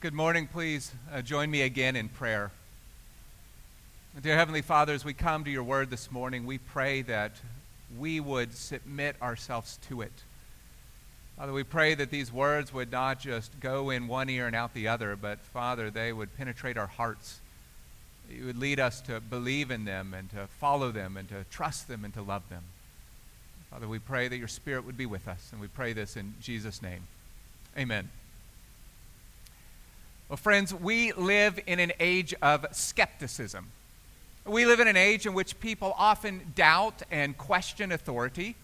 Good morning. Please uh, join me again in prayer. Dear Heavenly Father, as we come to your word this morning, we pray that we would submit ourselves to it. Father, we pray that these words would not just go in one ear and out the other, but Father, they would penetrate our hearts. You would lead us to believe in them and to follow them and to trust them and to love them. Father, we pray that your Spirit would be with us, and we pray this in Jesus' name. Amen. Well, friends, we live in an age of skepticism. We live in an age in which people often doubt and question authority.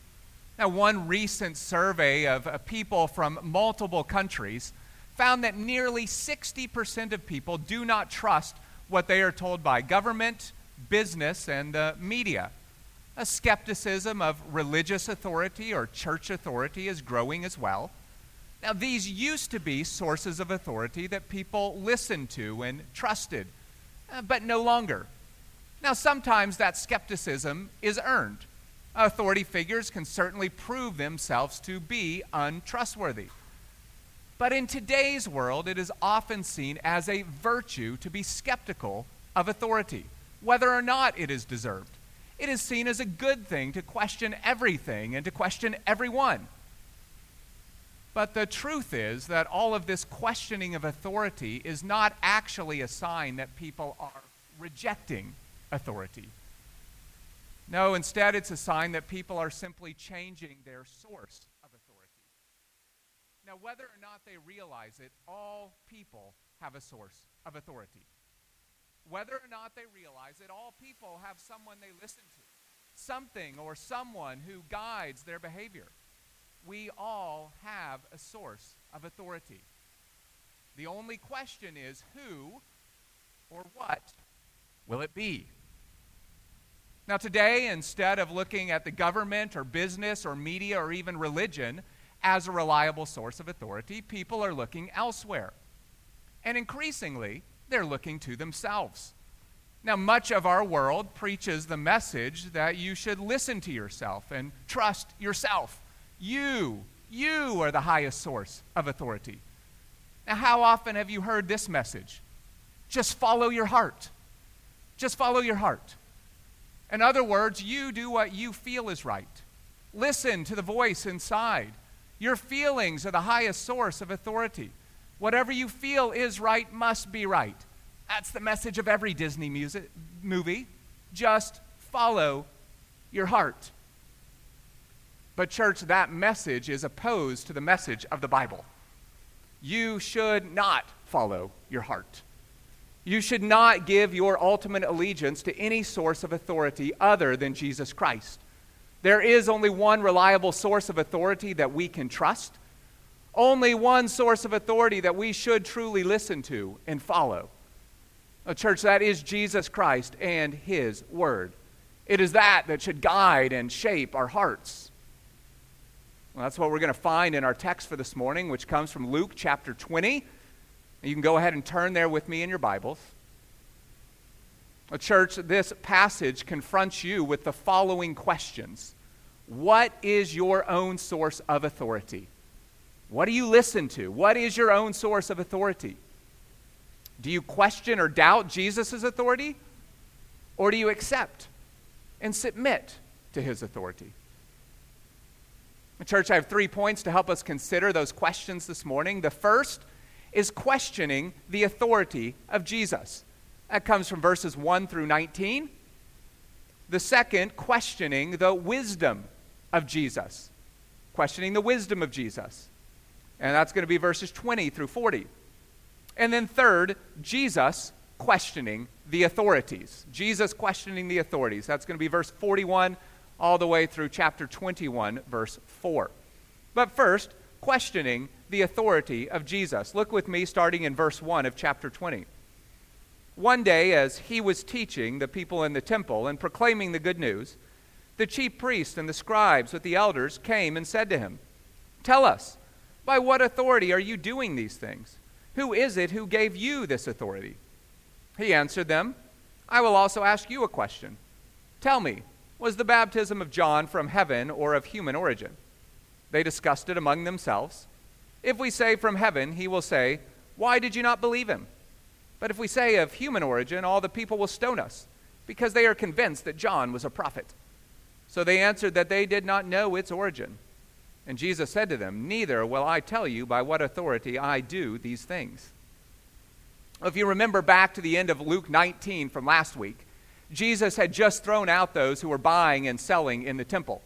Now, one recent survey of uh, people from multiple countries found that nearly 60% of people do not trust what they are told by government, business, and the media. A skepticism of religious authority or church authority is growing as well. Now, these used to be sources of authority that people listened to and trusted, uh, but no longer. Now, sometimes that skepticism is earned. Authority figures can certainly prove themselves to be untrustworthy. But in today's world, it is often seen as a virtue to be skeptical of authority, whether or not it is deserved. It is seen as a good thing to question everything and to question everyone. But the truth is that all of this questioning of authority is not actually a sign that people are rejecting authority. No, instead, it's a sign that people are simply changing their source of authority. Now, whether or not they realize it, all people have a source of authority. Whether or not they realize it, all people have someone they listen to, something or someone who guides their behavior we all have a source of authority. The only question is who or what will it be? Now, today, instead of looking at the government or business or media or even religion as a reliable source of authority, people are looking elsewhere. And increasingly, they're looking to themselves. Now, much of our world preaches the message that you should listen to yourself and trust yourself. You, you are the highest source of authority. Now, how often have you heard this message? Just follow your heart. Just follow your heart. In other words, you do what you feel is right. Listen to the voice inside. Your feelings are the highest source of authority. Whatever you feel is right must be right. That's the message of every Disney music, movie. Just follow your heart. But, church, that message is opposed to the message of the Bible. You should not follow your heart. You should not give your ultimate allegiance to any source of authority other than Jesus Christ. There is only one reliable source of authority that we can trust, only one source of authority that we should truly listen to and follow. A church, that is Jesus Christ and His Word. It is that that should guide and shape our hearts. Well, that's what we're going to find in our text for this morning, which comes from Luke chapter 20. You can go ahead and turn there with me in your Bibles. Church, this passage confronts you with the following questions What is your own source of authority? What do you listen to? What is your own source of authority? Do you question or doubt Jesus' authority? Or do you accept and submit to his authority? Church, I have three points to help us consider those questions this morning. The first is questioning the authority of Jesus. That comes from verses 1 through 19. The second, questioning the wisdom of Jesus. Questioning the wisdom of Jesus. And that's going to be verses 20 through 40. And then third, Jesus questioning the authorities. Jesus questioning the authorities. That's going to be verse 41 all the way through chapter 21, verse 4. But first, questioning the authority of Jesus. Look with me starting in verse 1 of chapter 20. One day, as he was teaching the people in the temple and proclaiming the good news, the chief priests and the scribes with the elders came and said to him, Tell us, by what authority are you doing these things? Who is it who gave you this authority? He answered them, I will also ask you a question. Tell me, was the baptism of John from heaven or of human origin? They discussed it among themselves. If we say from heaven, he will say, Why did you not believe him? But if we say of human origin, all the people will stone us, because they are convinced that John was a prophet. So they answered that they did not know its origin. And Jesus said to them, Neither will I tell you by what authority I do these things. If you remember back to the end of Luke 19 from last week, Jesus had just thrown out those who were buying and selling in the temple.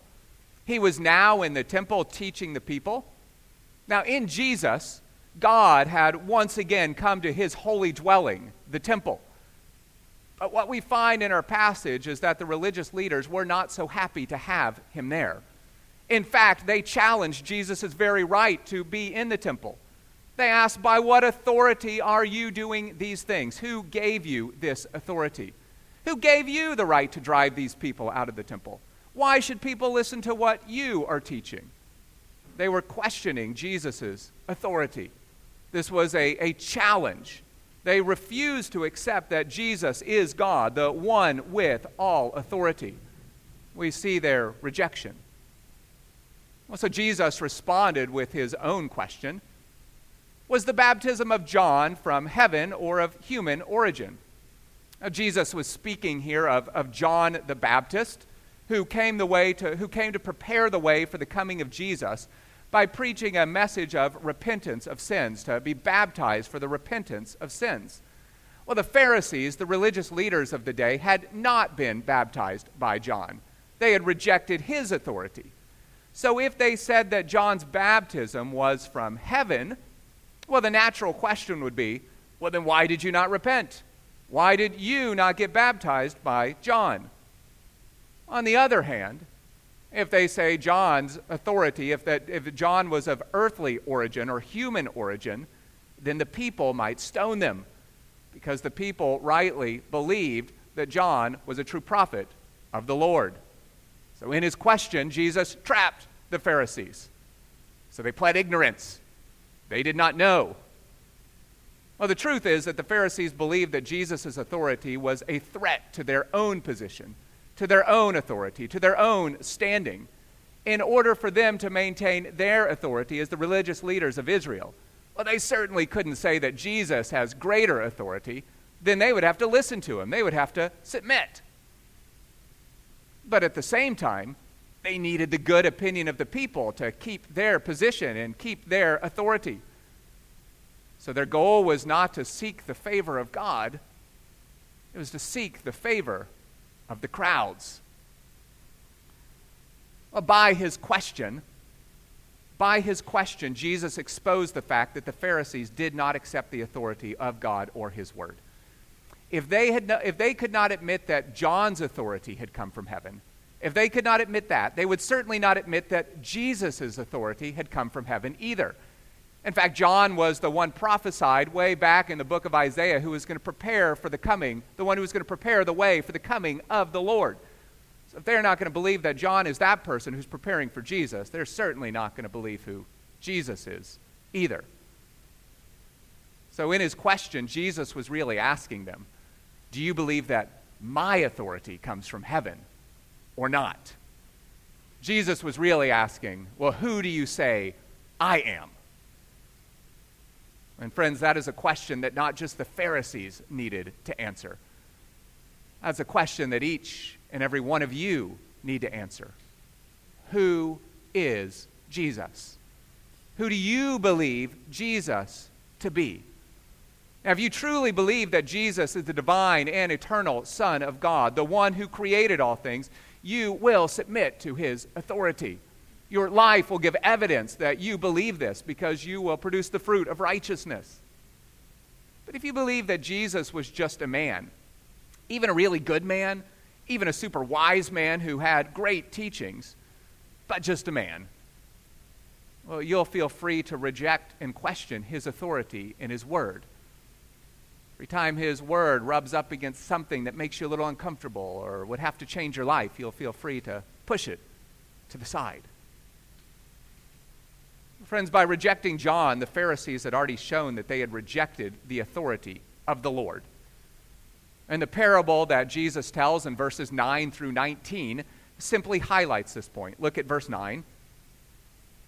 He was now in the temple teaching the people. Now, in Jesus, God had once again come to his holy dwelling, the temple. But what we find in our passage is that the religious leaders were not so happy to have him there. In fact, they challenged Jesus' very right to be in the temple. They asked, By what authority are you doing these things? Who gave you this authority? Who gave you the right to drive these people out of the temple? Why should people listen to what you are teaching? They were questioning Jesus' authority. This was a, a challenge. They refused to accept that Jesus is God, the one with all authority. We see their rejection. Well, so Jesus responded with his own question Was the baptism of John from heaven or of human origin? Now, Jesus was speaking here of, of John the Baptist, who came, the way to, who came to prepare the way for the coming of Jesus by preaching a message of repentance of sins, to be baptized for the repentance of sins. Well, the Pharisees, the religious leaders of the day, had not been baptized by John. They had rejected his authority. So if they said that John's baptism was from heaven, well, the natural question would be well, then why did you not repent? Why did you not get baptized by John? On the other hand, if they say John's authority, if, that, if John was of earthly origin or human origin, then the people might stone them because the people rightly believed that John was a true prophet of the Lord. So, in his question, Jesus trapped the Pharisees. So they pled ignorance. They did not know. Well, the truth is that the Pharisees believed that Jesus' authority was a threat to their own position, to their own authority, to their own standing, in order for them to maintain their authority as the religious leaders of Israel. Well, they certainly couldn't say that Jesus has greater authority. Then they would have to listen to him, they would have to submit. But at the same time, they needed the good opinion of the people to keep their position and keep their authority. So their goal was not to seek the favor of God, it was to seek the favor of the crowds. Well, by his question, by his question, Jesus exposed the fact that the Pharisees did not accept the authority of God or his word. If they, had no, if they could not admit that John's authority had come from heaven, if they could not admit that, they would certainly not admit that Jesus' authority had come from heaven either. In fact, John was the one prophesied way back in the book of Isaiah who was going to prepare for the coming, the one who was going to prepare the way for the coming of the Lord. So if they're not going to believe that John is that person who's preparing for Jesus, they're certainly not going to believe who Jesus is either. So in his question, Jesus was really asking them do you believe that my authority comes from heaven or not? Jesus was really asking, well, who do you say I am? And friends, that is a question that not just the Pharisees needed to answer. That's a question that each and every one of you need to answer. Who is Jesus? Who do you believe Jesus to be? Now, if you truly believe that Jesus is the divine and eternal Son of God, the one who created all things, you will submit to his authority. Your life will give evidence that you believe this because you will produce the fruit of righteousness. But if you believe that Jesus was just a man, even a really good man, even a super wise man who had great teachings, but just a man, well, you'll feel free to reject and question his authority and his word. Every time his word rubs up against something that makes you a little uncomfortable or would have to change your life, you'll feel free to push it to the side. Friends, by rejecting John, the Pharisees had already shown that they had rejected the authority of the Lord. And the parable that Jesus tells in verses 9 through 19 simply highlights this point. Look at verse 9.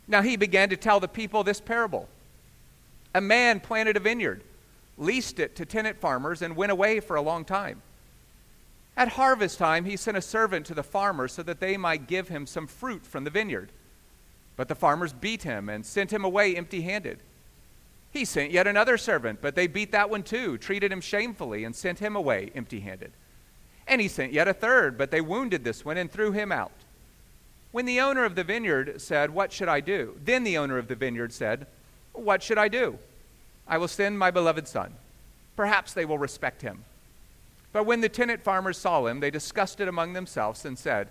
Now he began to tell the people this parable. A man planted a vineyard, leased it to tenant farmers, and went away for a long time. At harvest time, he sent a servant to the farmer so that they might give him some fruit from the vineyard. But the farmers beat him and sent him away empty handed. He sent yet another servant, but they beat that one too, treated him shamefully, and sent him away empty handed. And he sent yet a third, but they wounded this one and threw him out. When the owner of the vineyard said, What should I do? Then the owner of the vineyard said, What should I do? I will send my beloved son. Perhaps they will respect him. But when the tenant farmers saw him, they discussed it among themselves and said,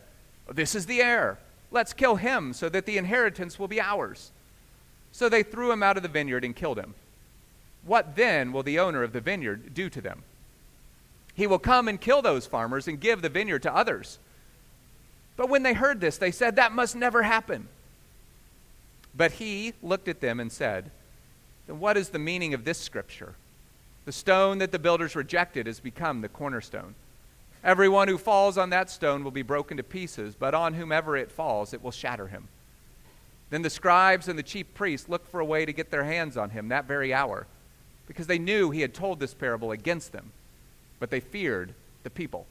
This is the heir. Let's kill him so that the inheritance will be ours. So they threw him out of the vineyard and killed him. What then will the owner of the vineyard do to them? He will come and kill those farmers and give the vineyard to others. But when they heard this, they said, That must never happen. But he looked at them and said, Then what is the meaning of this scripture? The stone that the builders rejected has become the cornerstone. Everyone who falls on that stone will be broken to pieces, but on whomever it falls, it will shatter him. Then the scribes and the chief priests looked for a way to get their hands on him that very hour, because they knew he had told this parable against them, but they feared the people.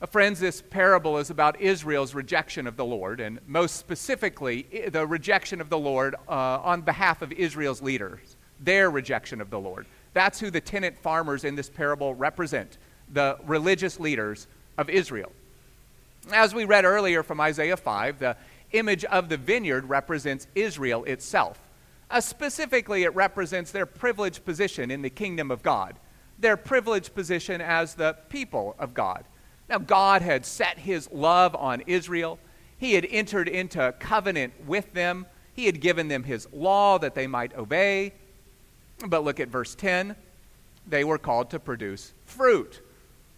Uh, friends, this parable is about Israel's rejection of the Lord, and most specifically, the rejection of the Lord uh, on behalf of Israel's leaders, their rejection of the Lord. That's who the tenant farmers in this parable represent, the religious leaders of Israel. As we read earlier from Isaiah 5, the image of the vineyard represents Israel itself. Uh, specifically, it represents their privileged position in the kingdom of God, their privileged position as the people of God. Now, God had set his love on Israel. He had entered into covenant with them. He had given them his law that they might obey. But look at verse 10. They were called to produce fruit.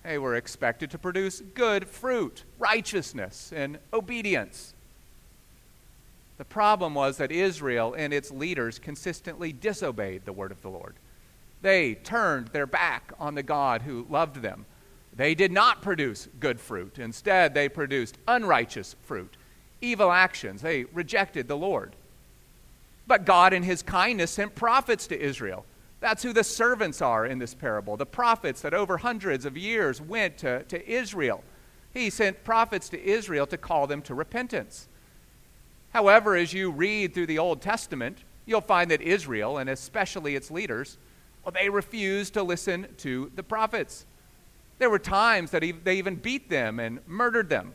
They were expected to produce good fruit, righteousness, and obedience. The problem was that Israel and its leaders consistently disobeyed the word of the Lord. They turned their back on the God who loved them. They did not produce good fruit. Instead, they produced unrighteous fruit, evil actions. They rejected the Lord. But God, in His kindness, sent prophets to Israel. That's who the servants are in this parable the prophets that over hundreds of years went to, to Israel. He sent prophets to Israel to call them to repentance. However, as you read through the Old Testament, you'll find that Israel, and especially its leaders, well, they refused to listen to the prophets. There were times that they even beat them and murdered them.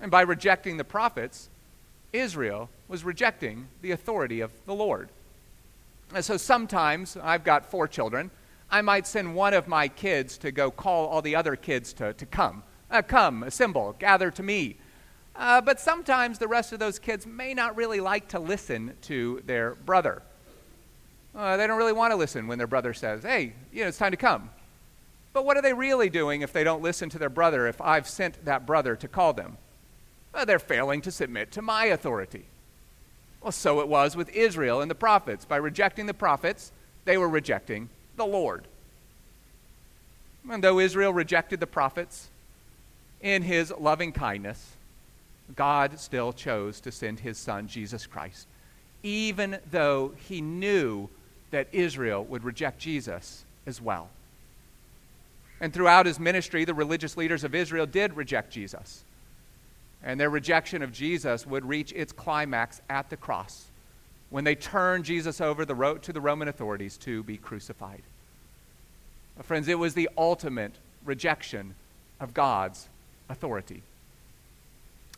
And by rejecting the prophets, Israel was rejecting the authority of the Lord. And so sometimes, I've got four children, I might send one of my kids to go call all the other kids to, to come. Uh, come, assemble, gather to me. Uh, but sometimes the rest of those kids may not really like to listen to their brother. Uh, they don't really want to listen when their brother says, hey, you know, it's time to come. But what are they really doing if they don't listen to their brother if I've sent that brother to call them? Well, they're failing to submit to my authority. Well, so it was with Israel and the prophets. By rejecting the prophets, they were rejecting the Lord. And though Israel rejected the prophets, in his loving kindness, God still chose to send his son, Jesus Christ, even though he knew that Israel would reject Jesus as well. And throughout his ministry, the religious leaders of Israel did reject Jesus. And their rejection of Jesus would reach its climax at the cross when they turned Jesus over the to the Roman authorities to be crucified. Uh, friends, it was the ultimate rejection of God's authority.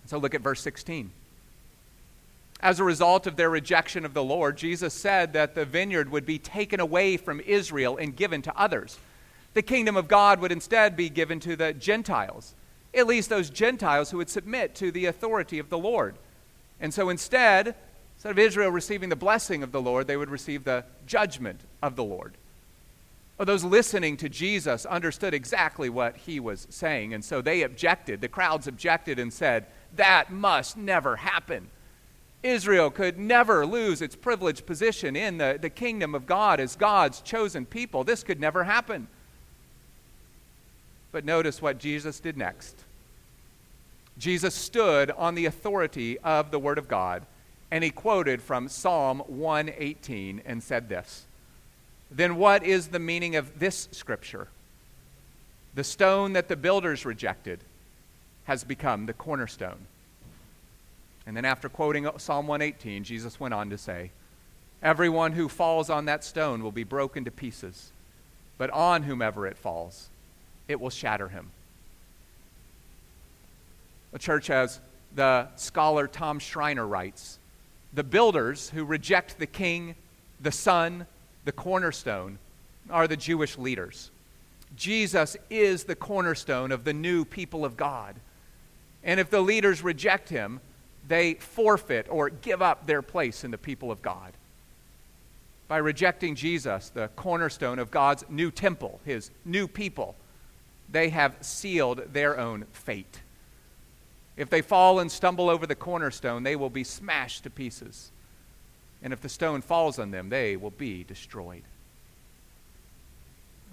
So look at verse 16. As a result of their rejection of the Lord, Jesus said that the vineyard would be taken away from Israel and given to others the kingdom of God would instead be given to the Gentiles, at least those Gentiles who would submit to the authority of the Lord. And so instead, instead of Israel receiving the blessing of the Lord, they would receive the judgment of the Lord. Well, those listening to Jesus understood exactly what he was saying, and so they objected. The crowds objected and said, That must never happen. Israel could never lose its privileged position in the, the kingdom of God as God's chosen people. This could never happen. But notice what Jesus did next. Jesus stood on the authority of the Word of God and he quoted from Psalm 118 and said this Then what is the meaning of this scripture? The stone that the builders rejected has become the cornerstone. And then, after quoting Psalm 118, Jesus went on to say, Everyone who falls on that stone will be broken to pieces, but on whomever it falls, it will shatter him. The church, as the scholar Tom Schreiner writes, the builders who reject the king, the son, the cornerstone are the Jewish leaders. Jesus is the cornerstone of the new people of God. And if the leaders reject him, they forfeit or give up their place in the people of God. By rejecting Jesus, the cornerstone of God's new temple, his new people, they have sealed their own fate. If they fall and stumble over the cornerstone, they will be smashed to pieces. And if the stone falls on them, they will be destroyed.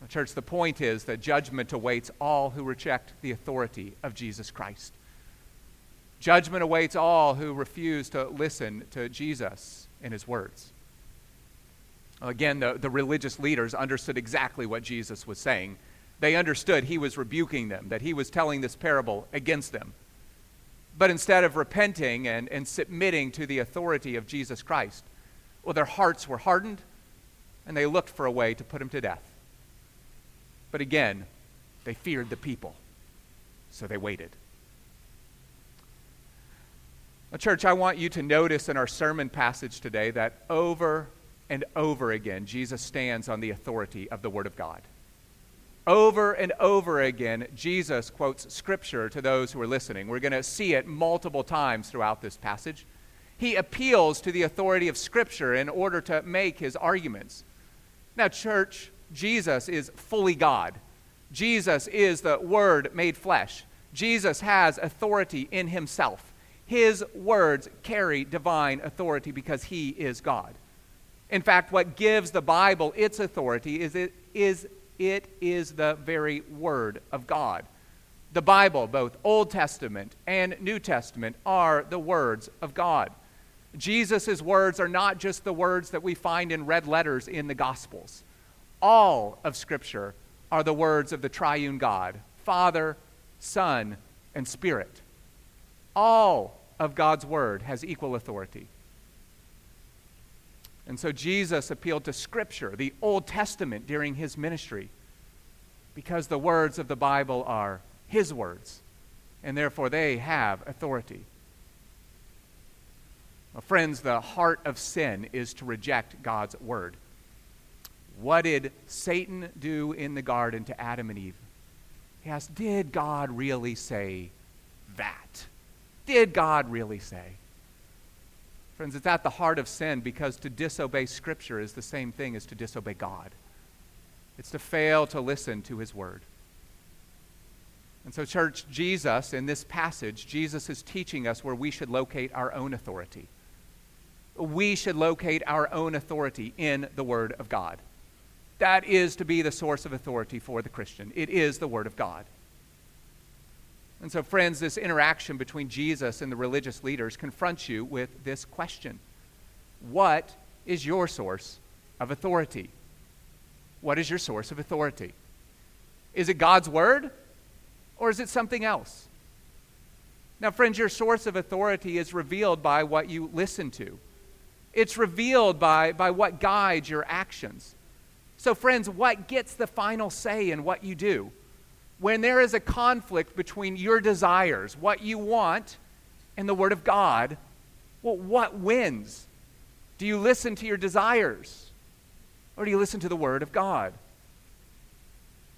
Church, the point is that judgment awaits all who reject the authority of Jesus Christ. Judgment awaits all who refuse to listen to Jesus and his words. Again, the, the religious leaders understood exactly what Jesus was saying. They understood he was rebuking them, that he was telling this parable against them. But instead of repenting and, and submitting to the authority of Jesus Christ, well, their hearts were hardened and they looked for a way to put him to death. But again, they feared the people, so they waited. Now, church, I want you to notice in our sermon passage today that over and over again, Jesus stands on the authority of the Word of God. Over and over again, Jesus quotes Scripture to those who are listening. We're going to see it multiple times throughout this passage. He appeals to the authority of Scripture in order to make his arguments. Now, church, Jesus is fully God. Jesus is the Word made flesh. Jesus has authority in himself. His words carry divine authority because he is God. In fact, what gives the Bible its authority is it is it is the very Word of God. The Bible, both Old Testament and New Testament, are the words of God. Jesus' words are not just the words that we find in red letters in the Gospels. All of Scripture are the words of the triune God Father, Son, and Spirit. All of God's Word has equal authority. And so Jesus appealed to Scripture, the Old Testament, during his ministry, because the words of the Bible are his words, and therefore they have authority. Well, friends, the heart of sin is to reject God's word. What did Satan do in the garden to Adam and Eve? He asked, Did God really say that? Did God really say? Friends, it's at the heart of sin because to disobey Scripture is the same thing as to disobey God. It's to fail to listen to His Word. And so, church, Jesus, in this passage, Jesus is teaching us where we should locate our own authority. We should locate our own authority in the Word of God. That is to be the source of authority for the Christian. It is the Word of God. And so, friends, this interaction between Jesus and the religious leaders confronts you with this question What is your source of authority? What is your source of authority? Is it God's Word or is it something else? Now, friends, your source of authority is revealed by what you listen to. It's revealed by, by what guides your actions. So, friends, what gets the final say in what you do? When there is a conflict between your desires, what you want, and the Word of God, well, what wins? Do you listen to your desires? Or do you listen to the Word of God?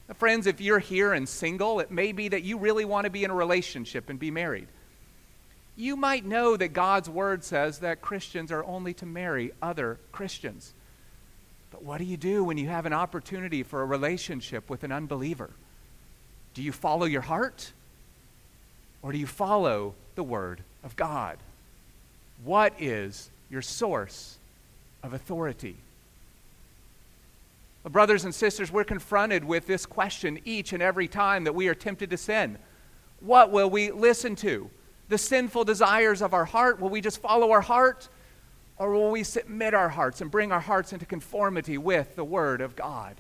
Now, friends, if you're here and single, it may be that you really want to be in a relationship and be married. You might know that God's Word says that Christians are only to marry other Christians. But what do you do when you have an opportunity for a relationship with an unbeliever? Do you follow your heart? Or do you follow the Word of God? What is your source of authority? Well, brothers and sisters, we're confronted with this question each and every time that we are tempted to sin. What will we listen to? The sinful desires of our heart? Will we just follow our heart? Or will we submit our hearts and bring our hearts into conformity with the Word of God?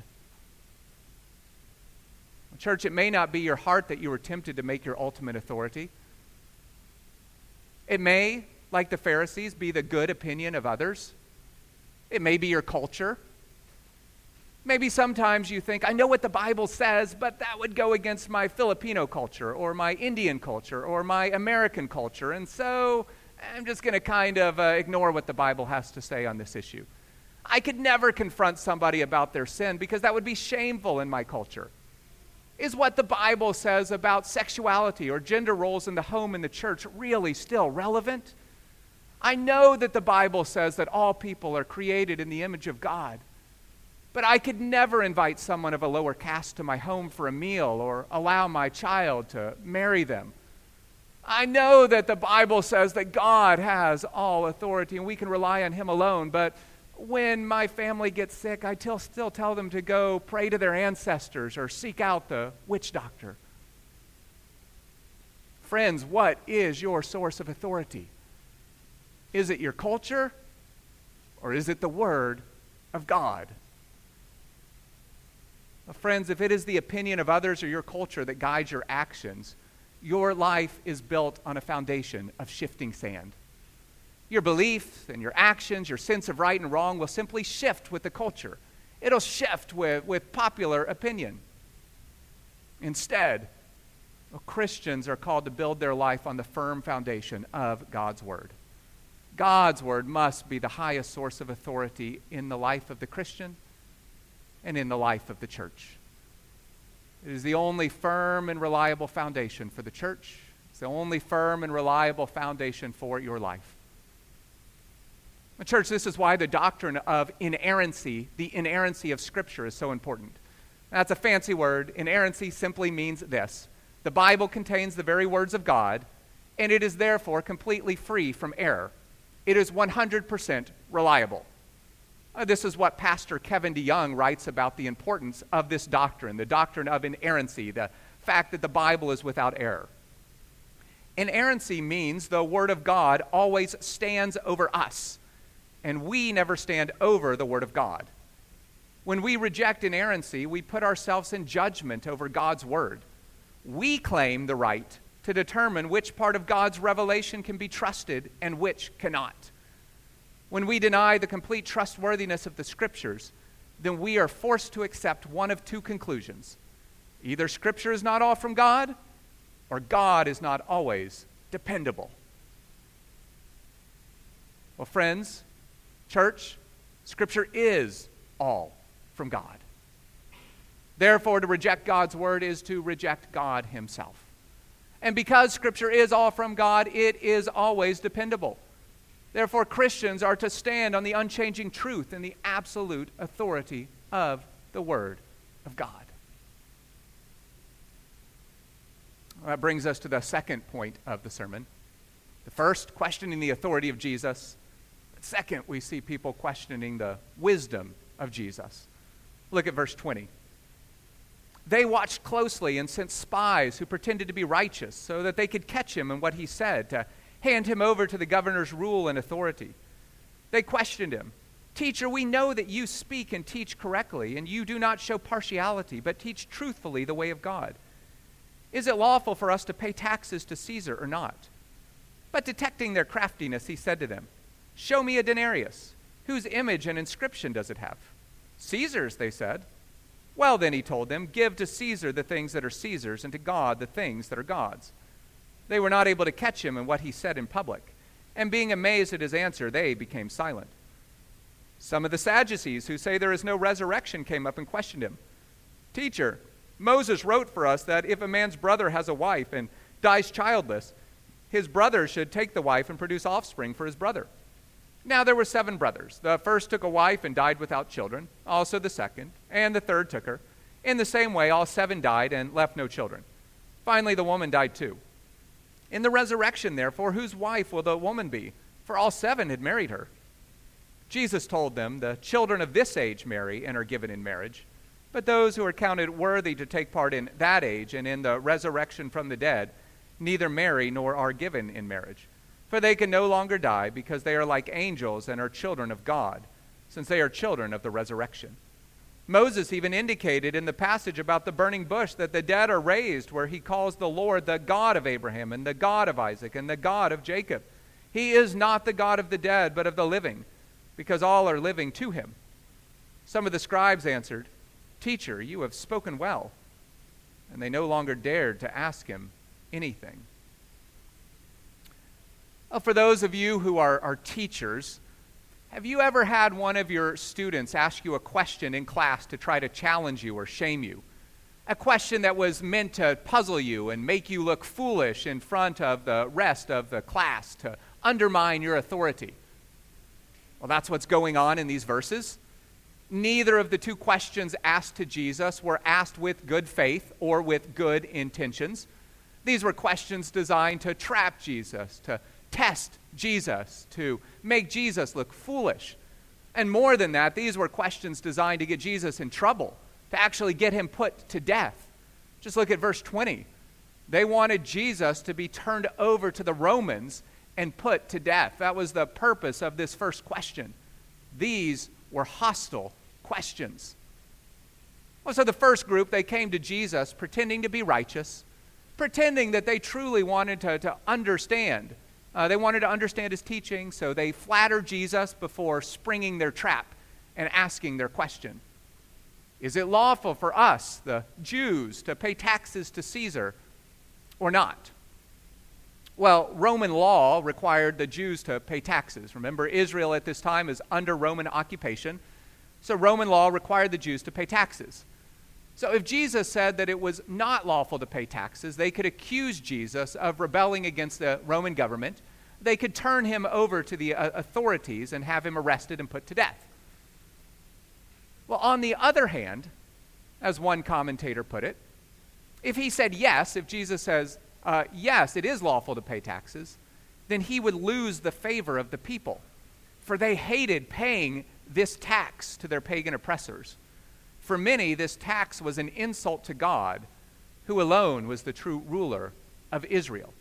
Church, it may not be your heart that you are tempted to make your ultimate authority. It may, like the Pharisees, be the good opinion of others. It may be your culture. Maybe sometimes you think, I know what the Bible says, but that would go against my Filipino culture or my Indian culture or my American culture. And so I'm just going to kind of uh, ignore what the Bible has to say on this issue. I could never confront somebody about their sin because that would be shameful in my culture. Is what the Bible says about sexuality or gender roles in the home and the church really still relevant? I know that the Bible says that all people are created in the image of God, but I could never invite someone of a lower caste to my home for a meal or allow my child to marry them. I know that the Bible says that God has all authority and we can rely on Him alone, but when my family gets sick, I still, still tell them to go pray to their ancestors or seek out the witch doctor. Friends, what is your source of authority? Is it your culture or is it the Word of God? Well, friends, if it is the opinion of others or your culture that guides your actions, your life is built on a foundation of shifting sand. Your beliefs and your actions, your sense of right and wrong will simply shift with the culture. It'll shift with, with popular opinion. Instead, Christians are called to build their life on the firm foundation of God's Word. God's Word must be the highest source of authority in the life of the Christian and in the life of the church. It is the only firm and reliable foundation for the church. It's the only firm and reliable foundation for your life. Church, this is why the doctrine of inerrancy, the inerrancy of Scripture, is so important. That's a fancy word. Inerrancy simply means this the Bible contains the very words of God, and it is therefore completely free from error. It is 100% reliable. Uh, this is what Pastor Kevin DeYoung writes about the importance of this doctrine, the doctrine of inerrancy, the fact that the Bible is without error. Inerrancy means the Word of God always stands over us and we never stand over the Word of God. When we reject inerrancy, we put ourselves in judgment over God's Word. We claim the right to determine which part of God's revelation can be trusted and which cannot. When we deny the complete trustworthiness of the Scriptures, then we are forced to accept one of two conclusions. Either Scripture is not all from God, or God is not always dependable. Well, friends, Church, Scripture is all from God. Therefore, to reject God's word is to reject God Himself. And because Scripture is all from God, it is always dependable. Therefore, Christians are to stand on the unchanging truth and the absolute authority of the Word of God. Well, that brings us to the second point of the sermon. The first, questioning the authority of Jesus. Second, we see people questioning the wisdom of Jesus. Look at verse 20. They watched closely and sent spies who pretended to be righteous so that they could catch him in what he said, to hand him over to the governor's rule and authority. They questioned him Teacher, we know that you speak and teach correctly, and you do not show partiality, but teach truthfully the way of God. Is it lawful for us to pay taxes to Caesar or not? But detecting their craftiness, he said to them, Show me a denarius. Whose image and inscription does it have? Caesar's, they said. Well, then, he told them, Give to Caesar the things that are Caesar's, and to God the things that are God's. They were not able to catch him in what he said in public, and being amazed at his answer, they became silent. Some of the Sadducees, who say there is no resurrection, came up and questioned him. Teacher, Moses wrote for us that if a man's brother has a wife and dies childless, his brother should take the wife and produce offspring for his brother. Now there were seven brothers. The first took a wife and died without children, also the second, and the third took her. In the same way, all seven died and left no children. Finally, the woman died too. In the resurrection, therefore, whose wife will the woman be? For all seven had married her. Jesus told them, The children of this age marry and are given in marriage, but those who are counted worthy to take part in that age and in the resurrection from the dead neither marry nor are given in marriage For they can no longer die because they are like angels and are children of God, since they are children of the resurrection. Moses even indicated in the passage about the burning bush that the dead are raised, where he calls the Lord the God of Abraham and the God of Isaac and the God of Jacob. He is not the God of the dead, but of the living, because all are living to him. Some of the scribes answered, Teacher, you have spoken well. And they no longer dared to ask him anything. Well, for those of you who are, are teachers, have you ever had one of your students ask you a question in class to try to challenge you or shame you? A question that was meant to puzzle you and make you look foolish in front of the rest of the class to undermine your authority. Well, that's what's going on in these verses. Neither of the two questions asked to Jesus were asked with good faith or with good intentions. These were questions designed to trap Jesus, to test Jesus, to make Jesus look foolish. And more than that, these were questions designed to get Jesus in trouble, to actually get him put to death. Just look at verse 20. They wanted Jesus to be turned over to the Romans and put to death. That was the purpose of this first question. These were hostile questions. Well, so the first group, they came to Jesus pretending to be righteous, pretending that they truly wanted to, to understand uh, they wanted to understand his teaching, so they flattered Jesus before springing their trap and asking their question Is it lawful for us, the Jews, to pay taxes to Caesar or not? Well, Roman law required the Jews to pay taxes. Remember, Israel at this time is under Roman occupation, so Roman law required the Jews to pay taxes. So if Jesus said that it was not lawful to pay taxes, they could accuse Jesus of rebelling against the Roman government. They could turn him over to the uh, authorities and have him arrested and put to death. Well, on the other hand, as one commentator put it, if he said yes, if Jesus says, uh, yes, it is lawful to pay taxes, then he would lose the favor of the people. For they hated paying this tax to their pagan oppressors. For many, this tax was an insult to God, who alone was the true ruler of Israel.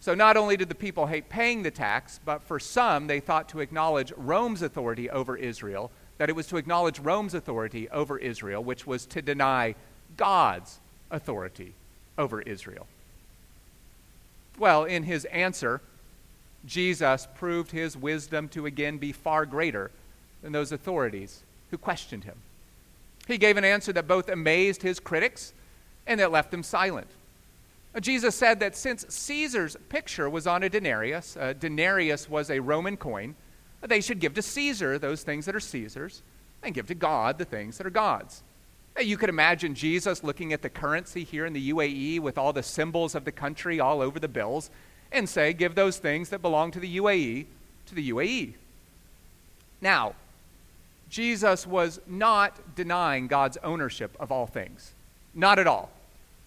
So not only did the people hate paying the tax, but for some, they thought to acknowledge Rome's authority over Israel, that it was to acknowledge Rome's authority over Israel, which was to deny God's authority over Israel. Well, in his answer, Jesus proved his wisdom to again be far greater than those authorities who questioned him. He gave an answer that both amazed his critics and that left them silent. Uh, Jesus said that since Caesar's picture was on a denarius, a denarius was a Roman coin, they should give to Caesar those things that are Caesar's and give to God the things that are God's. Uh, you could imagine Jesus looking at the currency here in the UAE with all the symbols of the country all over the bills and say, Give those things that belong to the UAE to the UAE. Now, Jesus was not denying God's ownership of all things. Not at all.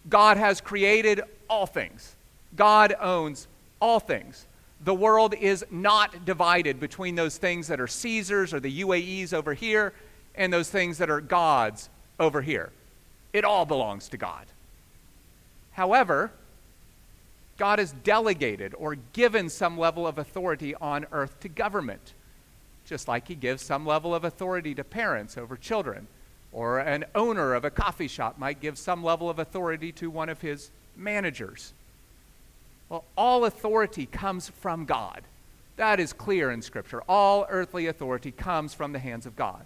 God has created all things, God owns all things. The world is not divided between those things that are Caesar's or the UAE's over here and those things that are God's over here. It all belongs to God. However, God has delegated or given some level of authority on earth to government just like he gives some level of authority to parents over children, or an owner of a coffee shop might give some level of authority to one of his managers. Well, all authority comes from God. That is clear in Scripture. All earthly authority comes from the hands of God.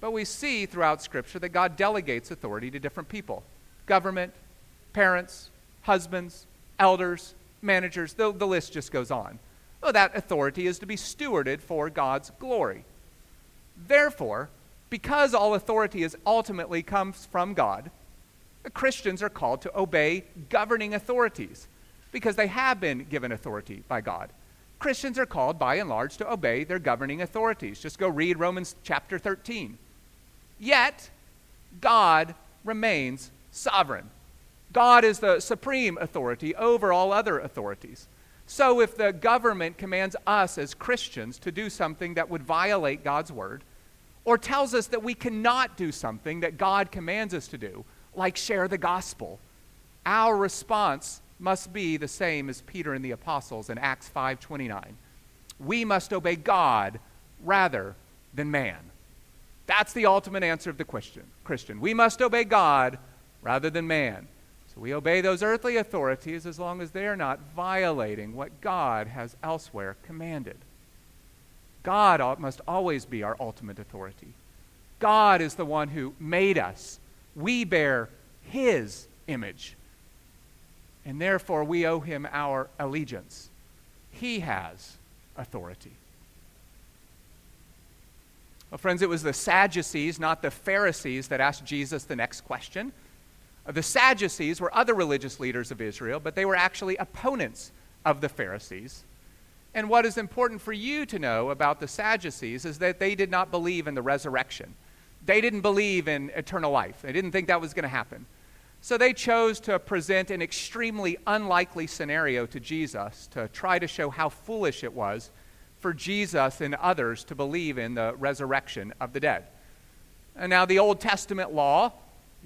But we see throughout Scripture that God delegates authority to different people government, parents, husbands, elders, managers, the, the list just goes on. Well, that authority is to be stewarded for God's glory. Therefore, because all authority is ultimately comes from God, Christians are called to obey governing authorities because they have been given authority by God. Christians are called by and large to obey their governing authorities. Just go read Romans chapter 13. Yet, God remains sovereign. God is the supreme authority over all other authorities. So, if the government commands us as Christians to do something that would violate God's word, or tells us that we cannot do something that God commands us to do, like share the gospel, our response must be the same as Peter and the apostles in Acts 5:29. We must obey God rather than man. That's the ultimate answer of the question, Christian. We must obey God rather than man. So we obey those earthly authorities as long as they are not violating what God has elsewhere commanded. God must always be our ultimate authority. God is the one who made us. We bear his image. And therefore, we owe him our allegiance. He has authority. Well, friends, it was the Sadducees, not the Pharisees, that asked Jesus the next question. Uh, the Sadducees were other religious leaders of Israel, but they were actually opponents of the Pharisees. And what is important for you to know about the Sadducees is that they did not believe in the resurrection. They didn't believe in eternal life. They didn't think that was going to happen. So they chose to present an extremely unlikely scenario to Jesus to try to show how foolish it was for Jesus and others to believe in the resurrection of the dead. And now, the Old Testament law,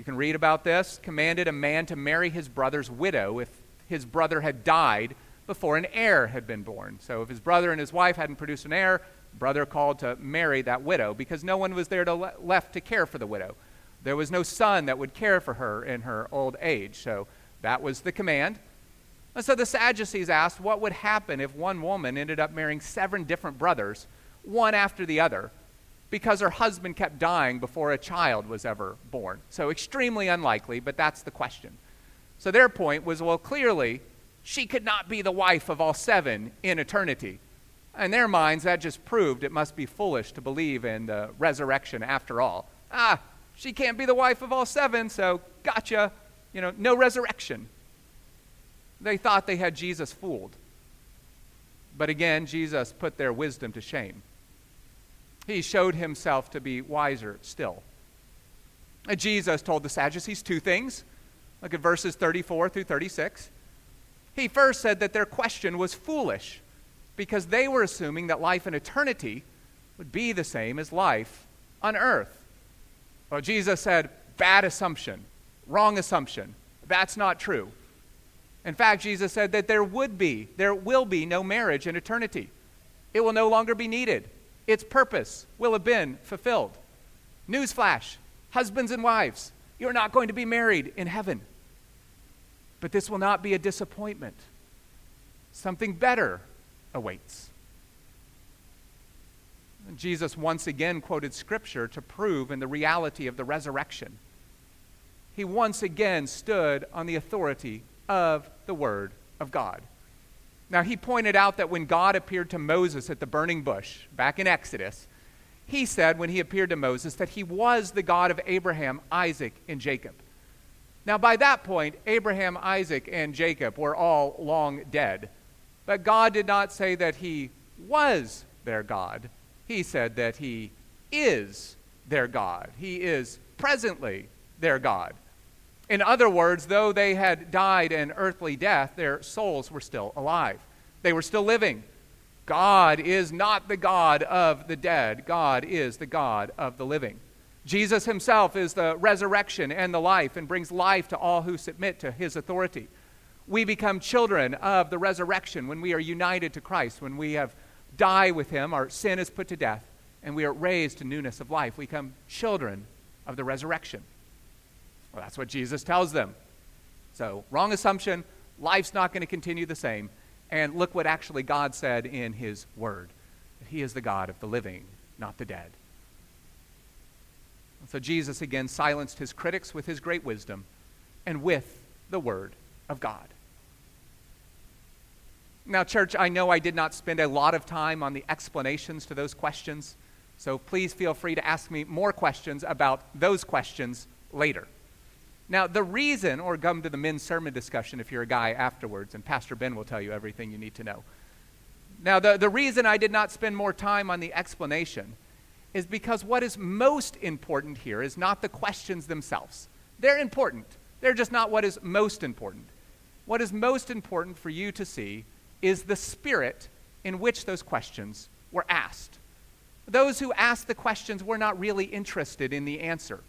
you can read about this, commanded a man to marry his brother's widow if his brother had died before an heir had been born. So, if his brother and his wife hadn't produced an heir, brother called to marry that widow because no one was there to le- left to care for the widow. There was no son that would care for her in her old age. So, that was the command. And so the Sadducees asked what would happen if one woman ended up marrying seven different brothers, one after the other, because her husband kept dying before a child was ever born. So extremely unlikely, but that's the question. So their point was well, clearly, she could not be the wife of all seven in eternity. In their minds, that just proved it must be foolish to believe in the resurrection after all. Ah, she can't be the wife of all seven, so gotcha. You know, no resurrection. They thought they had Jesus fooled. But again, Jesus put their wisdom to shame. He showed himself to be wiser still. Jesus told the Sadducees two things. Look at verses 34 through 36. He first said that their question was foolish because they were assuming that life in eternity would be the same as life on earth. Well, Jesus said, bad assumption, wrong assumption. That's not true. In fact, Jesus said that there would be, there will be no marriage in eternity. It will no longer be needed. Its purpose will have been fulfilled. Newsflash husbands and wives, you're not going to be married in heaven. But this will not be a disappointment. Something better awaits. Jesus once again quoted Scripture to prove in the reality of the resurrection. He once again stood on the authority of the Word of God. Now, he pointed out that when God appeared to Moses at the burning bush, back in Exodus, he said when he appeared to Moses that he was the God of Abraham, Isaac, and Jacob. Now, by that point, Abraham, Isaac, and Jacob were all long dead. But God did not say that he was their God. He said that he is their God. He is presently their God. In other words, though they had died an earthly death, their souls were still alive. They were still living. God is not the God of the dead, God is the God of the living. Jesus himself is the resurrection and the life and brings life to all who submit to his authority. We become children of the resurrection when we are united to Christ, when we have died with him, our sin is put to death, and we are raised to newness of life. We become children of the resurrection. Well, that's what Jesus tells them. So, wrong assumption. Life's not going to continue the same. And look what actually God said in His Word that He is the God of the living, not the dead. so, Jesus again silenced His critics with His great wisdom and with the Word of God. Now, church, I know I did not spend a lot of time on the explanations to those questions, so please feel free to ask me more questions about those questions later. Now, the reason, or come to the men's sermon discussion if you're a guy afterwards, and Pastor Ben will tell you everything you need to know. Now, the, the reason I did not spend more time on the explanation is because what is most important here is not the questions themselves. They're important, they're just not what is most important. What is most important for you to see is the spirit in which those questions were asked. Those who asked the questions were not really interested in the answer.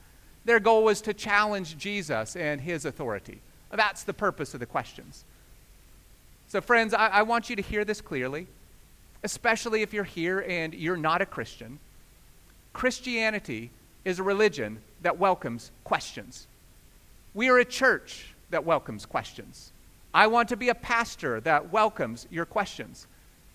Their goal was to challenge Jesus and his authority. That's the purpose of the questions. So, friends, I, I want you to hear this clearly, especially if you're here and you're not a Christian. Christianity is a religion that welcomes questions. We are a church that welcomes questions. I want to be a pastor that welcomes your questions.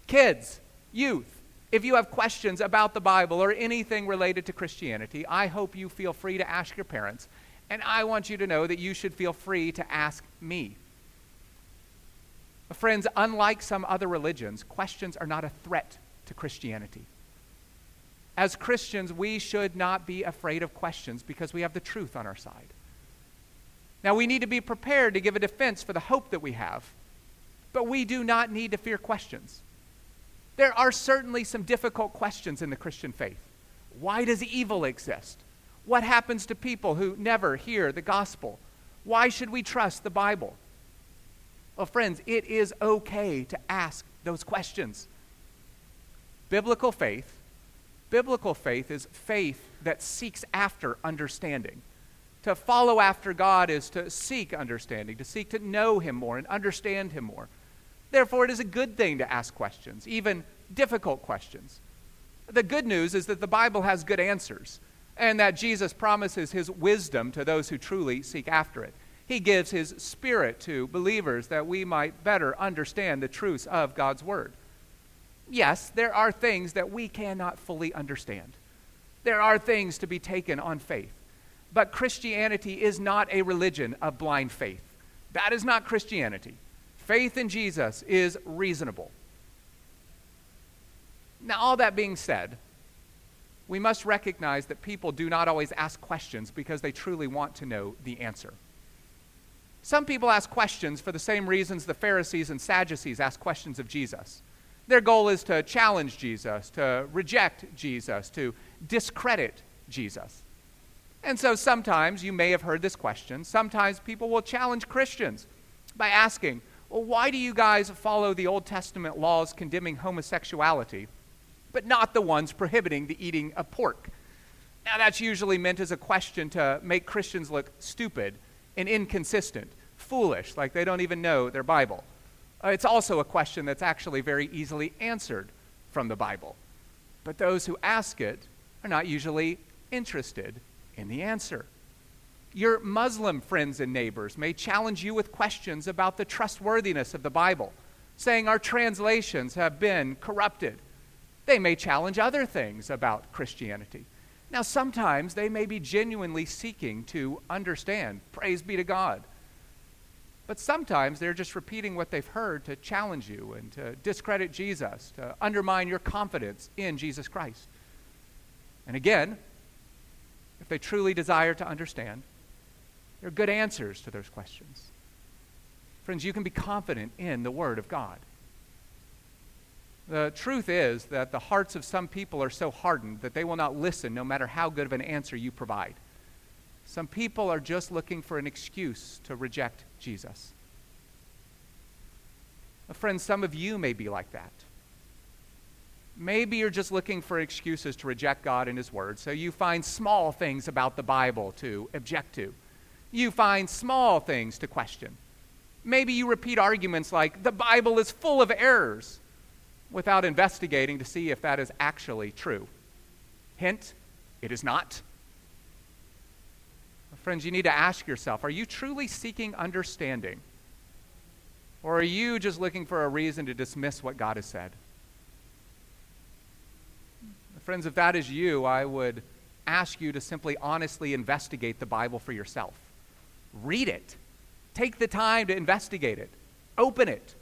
Kids, youth, if you have questions about the Bible or anything related to Christianity, I hope you feel free to ask your parents. And I want you to know that you should feel free to ask me. Friends, unlike some other religions, questions are not a threat to Christianity. As Christians, we should not be afraid of questions because we have the truth on our side. Now, we need to be prepared to give a defense for the hope that we have, but we do not need to fear questions. There are certainly some difficult questions in the Christian faith. Why does evil exist? What happens to people who never hear the gospel? Why should we trust the Bible? Well, friends, it is okay to ask those questions. Biblical faith, biblical faith is faith that seeks after understanding. To follow after God is to seek understanding, to seek to know Him more and understand Him more. Therefore, it is a good thing to ask questions, even difficult questions. The good news is that the Bible has good answers, and that Jesus promises His wisdom to those who truly seek after it. He gives His Spirit to believers that we might better understand the truths of God's Word. Yes, there are things that we cannot fully understand. There are things to be taken on faith. But Christianity is not a religion of blind faith. That is not Christianity. Faith in Jesus is reasonable. Now, all that being said, we must recognize that people do not always ask questions because they truly want to know the answer. Some people ask questions for the same reasons the Pharisees and Sadducees ask questions of Jesus. Their goal is to challenge Jesus, to reject Jesus, to discredit Jesus. And so sometimes you may have heard this question. Sometimes people will challenge Christians by asking, Well, why do you guys follow the Old Testament laws condemning homosexuality, but not the ones prohibiting the eating of pork? Now, that's usually meant as a question to make Christians look stupid and inconsistent, foolish, like they don't even know their Bible. Uh, it's also a question that's actually very easily answered from the Bible. But those who ask it are not usually interested in the answer. Your Muslim friends and neighbors may challenge you with questions about the trustworthiness of the Bible, saying our translations have been corrupted. They may challenge other things about Christianity. Now, sometimes they may be genuinely seeking to understand. Praise be to God. But sometimes they're just repeating what they've heard to challenge you and to discredit Jesus, to undermine your confidence in Jesus Christ. And again, if they truly desire to understand, there are good answers to those questions. Friends, you can be confident in the Word of God. The truth is that the hearts of some people are so hardened that they will not listen no matter how good of an answer you provide. Some people are just looking for an excuse to reject Jesus. Friends, some of you may be like that. Maybe you're just looking for excuses to reject God and His Word, so you find small things about the Bible to object to. You find small things to question. Maybe you repeat arguments like, the Bible is full of errors without investigating to see if that is actually true. Hint, it is not. Friends, you need to ask yourself are you truly seeking understanding? Or are you just looking for a reason to dismiss what God has said? Friends, if that is you, I would ask you to simply honestly investigate the Bible for yourself. Read it. Take the time to investigate it. Open it.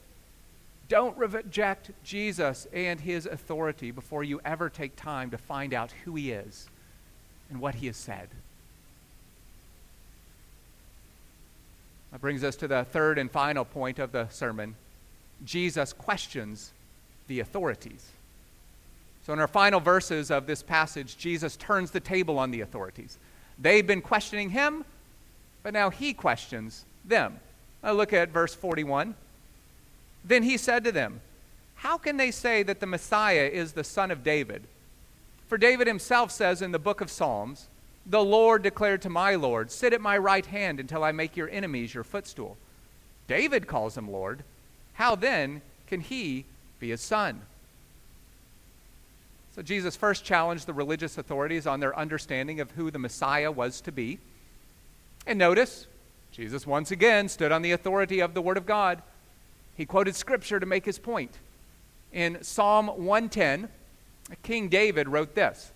Don't reject Jesus and his authority before you ever take time to find out who he is and what he has said. That brings us to the third and final point of the sermon. Jesus questions the authorities. So, in our final verses of this passage, Jesus turns the table on the authorities. They've been questioning him, but now he questions them. Now look at verse 41. Then he said to them, How can they say that the Messiah is the son of David? For David himself says in the book of Psalms, The Lord declared to my Lord, Sit at my right hand until I make your enemies your footstool. David calls him Lord. how then can he be his son? So Jesus first challenged the religious authorities on their understanding of who the Messiah was to be. And notice, Jesus once again stood on the authority of the Word of God. He quoted Scripture to make his point. In Psalm 110, King David wrote this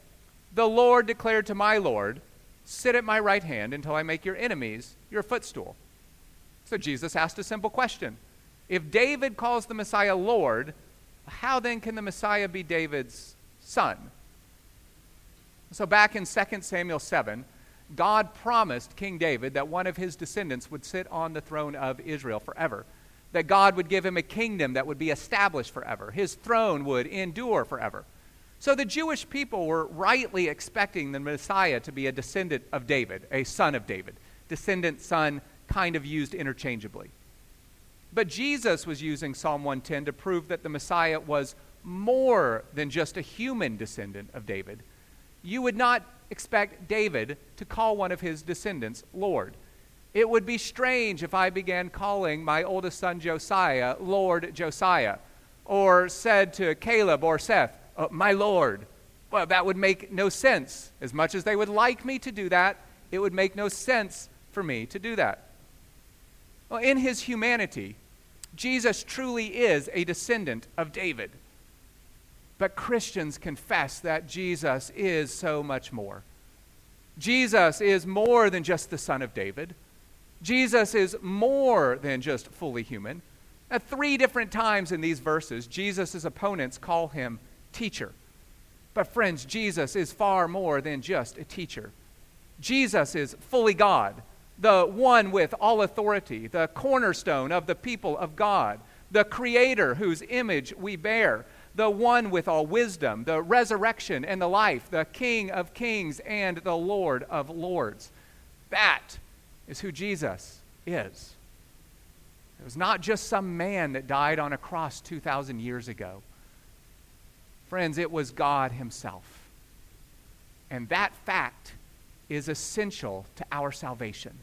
The Lord declared to my Lord, Sit at my right hand until I make your enemies your footstool. So Jesus asked a simple question If David calls the Messiah Lord, how then can the Messiah be David's son? So back in 2 Samuel 7, God promised King David that one of his descendants would sit on the throne of Israel forever, that God would give him a kingdom that would be established forever, his throne would endure forever. So the Jewish people were rightly expecting the Messiah to be a descendant of David, a son of David. Descendant, son, kind of used interchangeably. But Jesus was using Psalm 110 to prove that the Messiah was more than just a human descendant of David. You would not expect David to call one of his descendants Lord. It would be strange if I began calling my oldest son Josiah Lord Josiah, or said to Caleb or Seth, uh, My Lord. Well, that would make no sense. As much as they would like me to do that, it would make no sense for me to do that. Well, in his humanity, Jesus truly is a descendant of David. But Christians confess that Jesus is so much more. Jesus is more than just the Son of David. Jesus is more than just fully human. At three different times in these verses, Jesus' opponents call him teacher. But, friends, Jesus is far more than just a teacher. Jesus is fully God, the one with all authority, the cornerstone of the people of God, the creator whose image we bear, the one with all wisdom, the resurrection and the life, the King of kings and the Lord of lords. That is who Jesus is. It was not just some man that died on a cross 2,000 years ago. Friends, it was God Himself. And that fact is essential to our salvation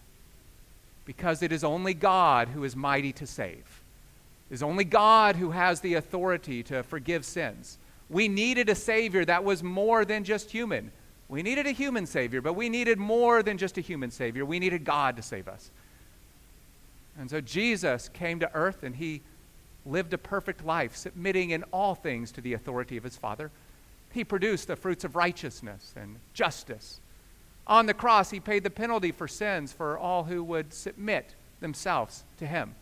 because it is only God who is mighty to save. Is only God who has the authority to forgive sins. We needed a Savior that was more than just human. We needed a human Savior, but we needed more than just a human Savior. We needed God to save us. And so Jesus came to earth and he lived a perfect life, submitting in all things to the authority of his Father. He produced the fruits of righteousness and justice. On the cross, he paid the penalty for sins for all who would submit themselves to him.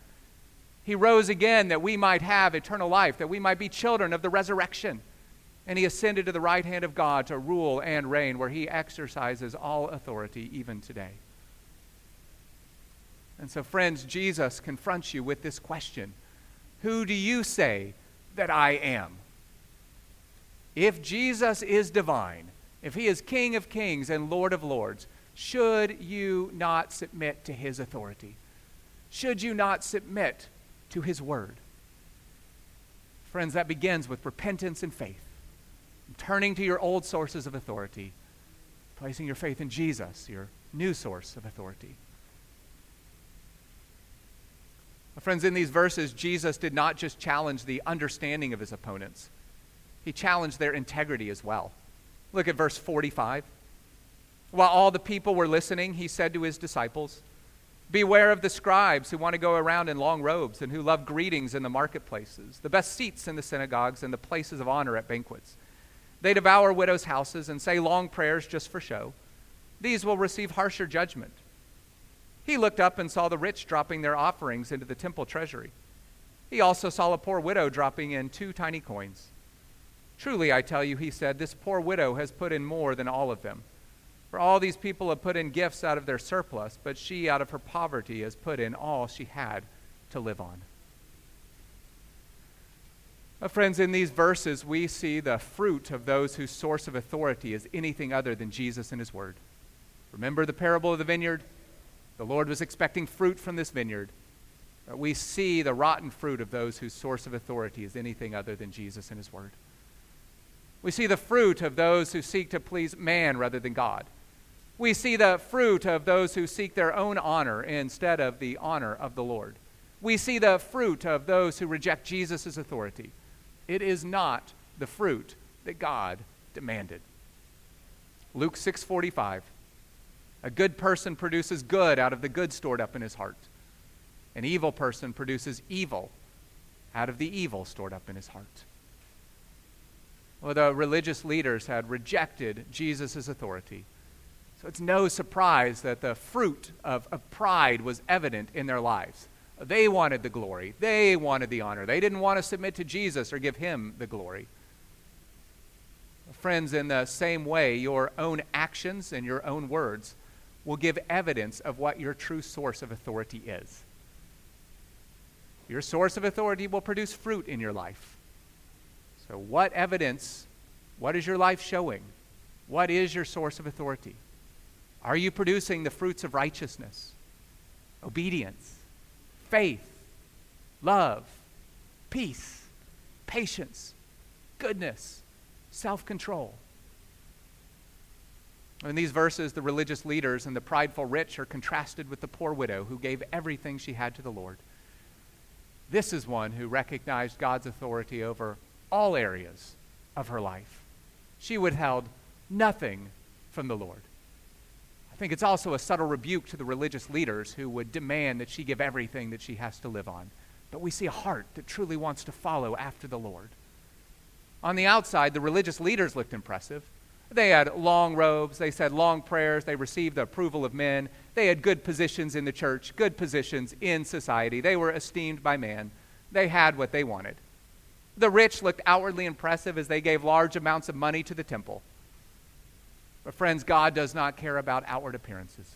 He rose again that we might have eternal life, that we might be children of the resurrection. And he ascended to the right hand of God to rule and reign, where he exercises all authority even today. And so, friends, Jesus confronts you with this question Who do you say that I am? If Jesus is divine, if he is King of kings and Lord of lords, should you not submit to his authority? Should you not submit to His Word. Friends, that begins with repentance and faith. Turning to your old sources of authority, placing your faith in Jesus, your new source of authority. Friends, in these verses, Jesus did not just challenge the understanding of his opponents, he challenged their integrity as well. Look at verse 45. While all the people were listening, he said to his disciples, Beware of the scribes who want to go around in long robes and who love greetings in the marketplaces, the best seats in the synagogues, and the places of honor at banquets. They devour widows' houses and say long prayers just for show. These will receive harsher judgment. He looked up and saw the rich dropping their offerings into the temple treasury. He also saw a poor widow dropping in two tiny coins. Truly, I tell you, he said, this poor widow has put in more than all of them. For all these people have put in gifts out of their surplus, but she, out of her poverty, has put in all she had to live on. Friends, in these verses, we see the fruit of those whose source of authority is anything other than Jesus and His Word. Remember the parable of the vineyard? The Lord was expecting fruit from this vineyard. But we see the rotten fruit of those whose source of authority is anything other than Jesus and His Word. We see the fruit of those who seek to please man rather than God. We see the fruit of those who seek their own honor instead of the honor of the Lord. We see the fruit of those who reject Jesus' authority. It is not the fruit that God demanded. Luke 6:45 A good person produces good out of the good stored up in his heart. An evil person produces evil out of the evil stored up in his heart. Well, the religious leaders had rejected Jesus' authority. So it's no surprise that the fruit of, of pride was evident in their lives. They wanted the glory, they wanted the honor. They didn't want to submit to Jesus or give him the glory. Friends, in the same way, your own actions and your own words will give evidence of what your true source of authority is. Your source of authority will produce fruit in your life. So, what evidence, what is your life showing? What is your source of authority? Are you producing the fruits of righteousness, obedience, faith, love, peace, patience, goodness, self control? In these verses, the religious leaders and the prideful rich are contrasted with the poor widow who gave everything she had to the Lord. This is one who recognized God's authority over all areas of her life. She withheld nothing from the Lord. I think it's also a subtle rebuke to the religious leaders who would demand that she give everything that she has to live on. But we see a heart that truly wants to follow after the Lord. On the outside, the religious leaders looked impressive. They had long robes, they said long prayers, they received the approval of men, they had good positions in the church, good positions in society. They were esteemed by man. They had what they wanted. The rich looked outwardly impressive as they gave large amounts of money to the temple. But, friends, God does not care about outward appearances,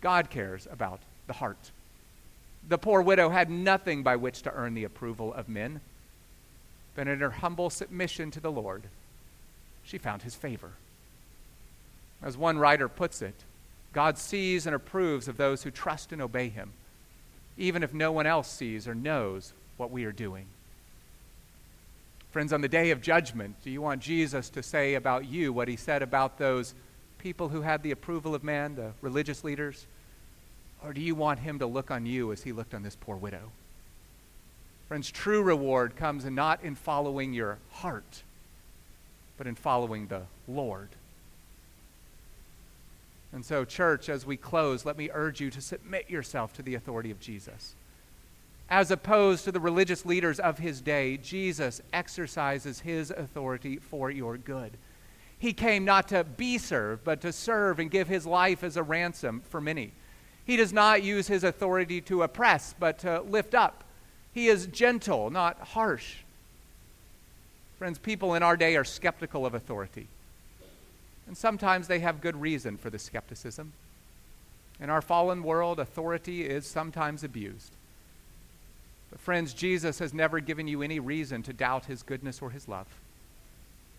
God cares about the heart. The poor widow had nothing by which to earn the approval of men, but in her humble submission to the Lord, she found his favor. As one writer puts it, God sees and approves of those who trust and obey him, even if no one else sees or knows what we are doing. Friends, on the day of judgment, do you want Jesus to say about you what he said about those people who had the approval of man, the religious leaders? Or do you want him to look on you as he looked on this poor widow? Friends, true reward comes not in following your heart, but in following the Lord. And so, church, as we close, let me urge you to submit yourself to the authority of Jesus. As opposed to the religious leaders of his day, Jesus exercises his authority for your good. He came not to be served, but to serve and give his life as a ransom for many. He does not use his authority to oppress, but to lift up. He is gentle, not harsh. Friends, people in our day are skeptical of authority. And sometimes they have good reason for the skepticism. In our fallen world, authority is sometimes abused. But, friends, Jesus has never given you any reason to doubt his goodness or his love.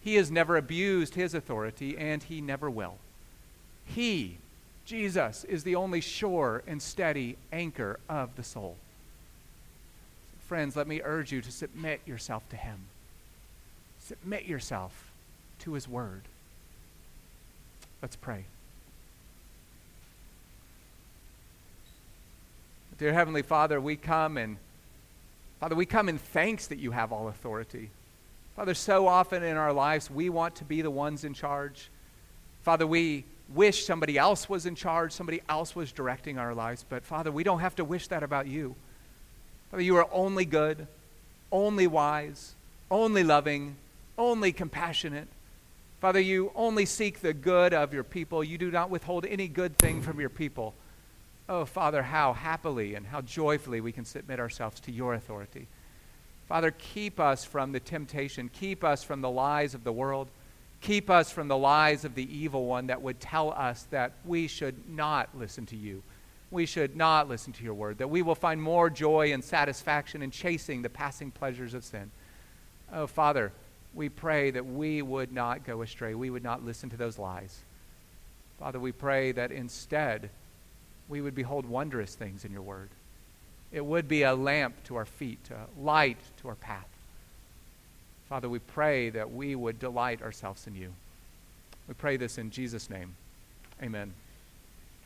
He has never abused his authority, and he never will. He, Jesus, is the only sure and steady anchor of the soul. So friends, let me urge you to submit yourself to him. Submit yourself to his word. Let's pray. Dear Heavenly Father, we come and, Father, we come in thanks that you have all authority. Father, so often in our lives, we want to be the ones in charge. Father, we wish somebody else was in charge, somebody else was directing our lives. But Father, we don't have to wish that about you. Father, you are only good, only wise, only loving, only compassionate. Father, you only seek the good of your people. You do not withhold any good thing from your people. Oh, Father, how happily and how joyfully we can submit ourselves to your authority. Father, keep us from the temptation. Keep us from the lies of the world. Keep us from the lies of the evil one that would tell us that we should not listen to you. We should not listen to your word, that we will find more joy and satisfaction in chasing the passing pleasures of sin. Oh, Father, we pray that we would not go astray. We would not listen to those lies. Father, we pray that instead we would behold wondrous things in your word. It would be a lamp to our feet, a light to our path. Father, we pray that we would delight ourselves in you. We pray this in Jesus' name. Amen.